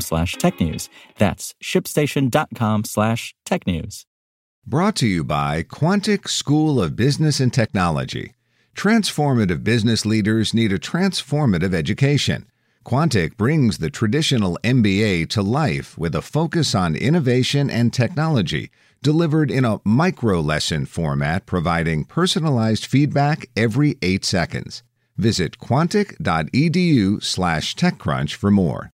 slash technews. That's shipstation.com slash tech news. Brought to you by Quantic School of Business and Technology. Transformative business leaders need a transformative education. Quantic brings the traditional MBA to life with a focus on innovation and technology, delivered in a micro lesson format providing personalized feedback every eight seconds. Visit quantic.edu/slash TechCrunch for more.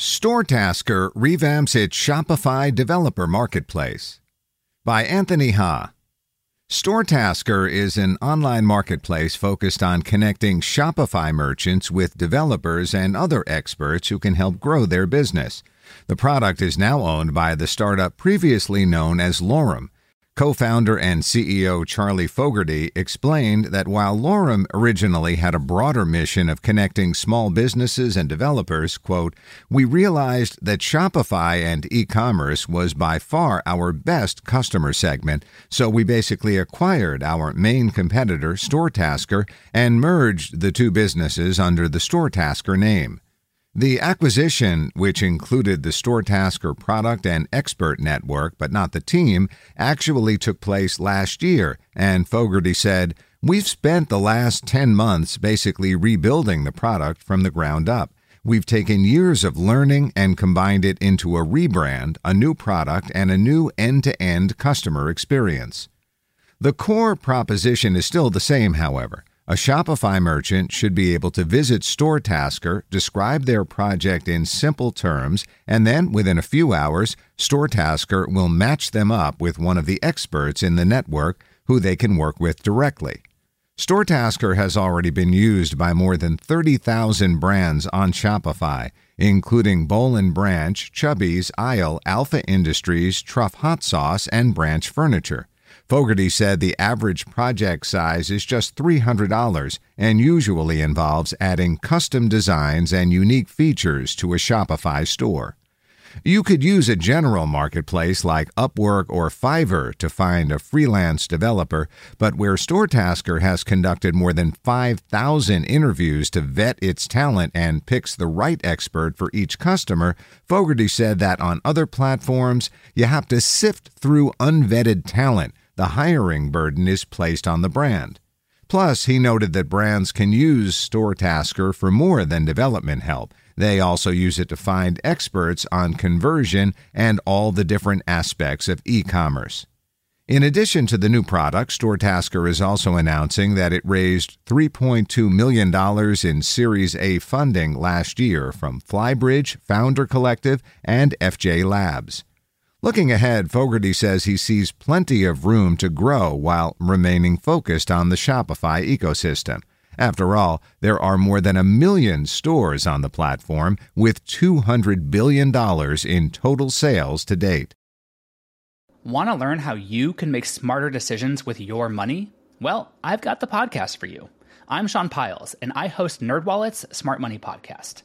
StoreTasker revamps its Shopify developer marketplace. By Anthony Ha. StoreTasker is an online marketplace focused on connecting Shopify merchants with developers and other experts who can help grow their business. The product is now owned by the startup previously known as Lorem. Co founder and COO Charlie Fogarty explained that while Lorem originally had a broader mission of connecting small businesses and developers, quote, we realized that Shopify and e commerce was by far our best customer segment, so we basically acquired our main competitor, StoreTasker, and merged the two businesses under the StoreTasker name. The acquisition, which included the StoreTasker product and expert network, but not the team, actually took place last year, and Fogarty said, We've spent the last 10 months basically rebuilding the product from the ground up. We've taken years of learning and combined it into a rebrand, a new product, and a new end to end customer experience. The core proposition is still the same, however. A Shopify merchant should be able to visit StoreTasker, describe their project in simple terms, and then within a few hours, StoreTasker will match them up with one of the experts in the network who they can work with directly. StoreTasker has already been used by more than 30,000 brands on Shopify, including Boll & Branch, Chubbies, Isle, Alpha Industries, Truff Hot Sauce, and Branch Furniture. Fogarty said the average project size is just $300 and usually involves adding custom designs and unique features to a Shopify store. You could use a general marketplace like Upwork or Fiverr to find a freelance developer, but where StoreTasker has conducted more than 5,000 interviews to vet its talent and picks the right expert for each customer, Fogarty said that on other platforms, you have to sift through unvetted talent the hiring burden is placed on the brand. Plus, he noted that brands can use StoreTasker for more than development help. They also use it to find experts on conversion and all the different aspects of e commerce. In addition to the new product, StoreTasker is also announcing that it raised $3.2 million in Series A funding last year from Flybridge, Founder Collective, and FJ Labs. Looking ahead, Fogarty says he sees plenty of room to grow while remaining focused on the Shopify ecosystem. After all, there are more than a million stores on the platform with $200 billion in total sales to date. Want to learn how you can make smarter decisions with your money? Well, I've got the podcast for you. I'm Sean Pyles, and I host NerdWallet's Smart Money Podcast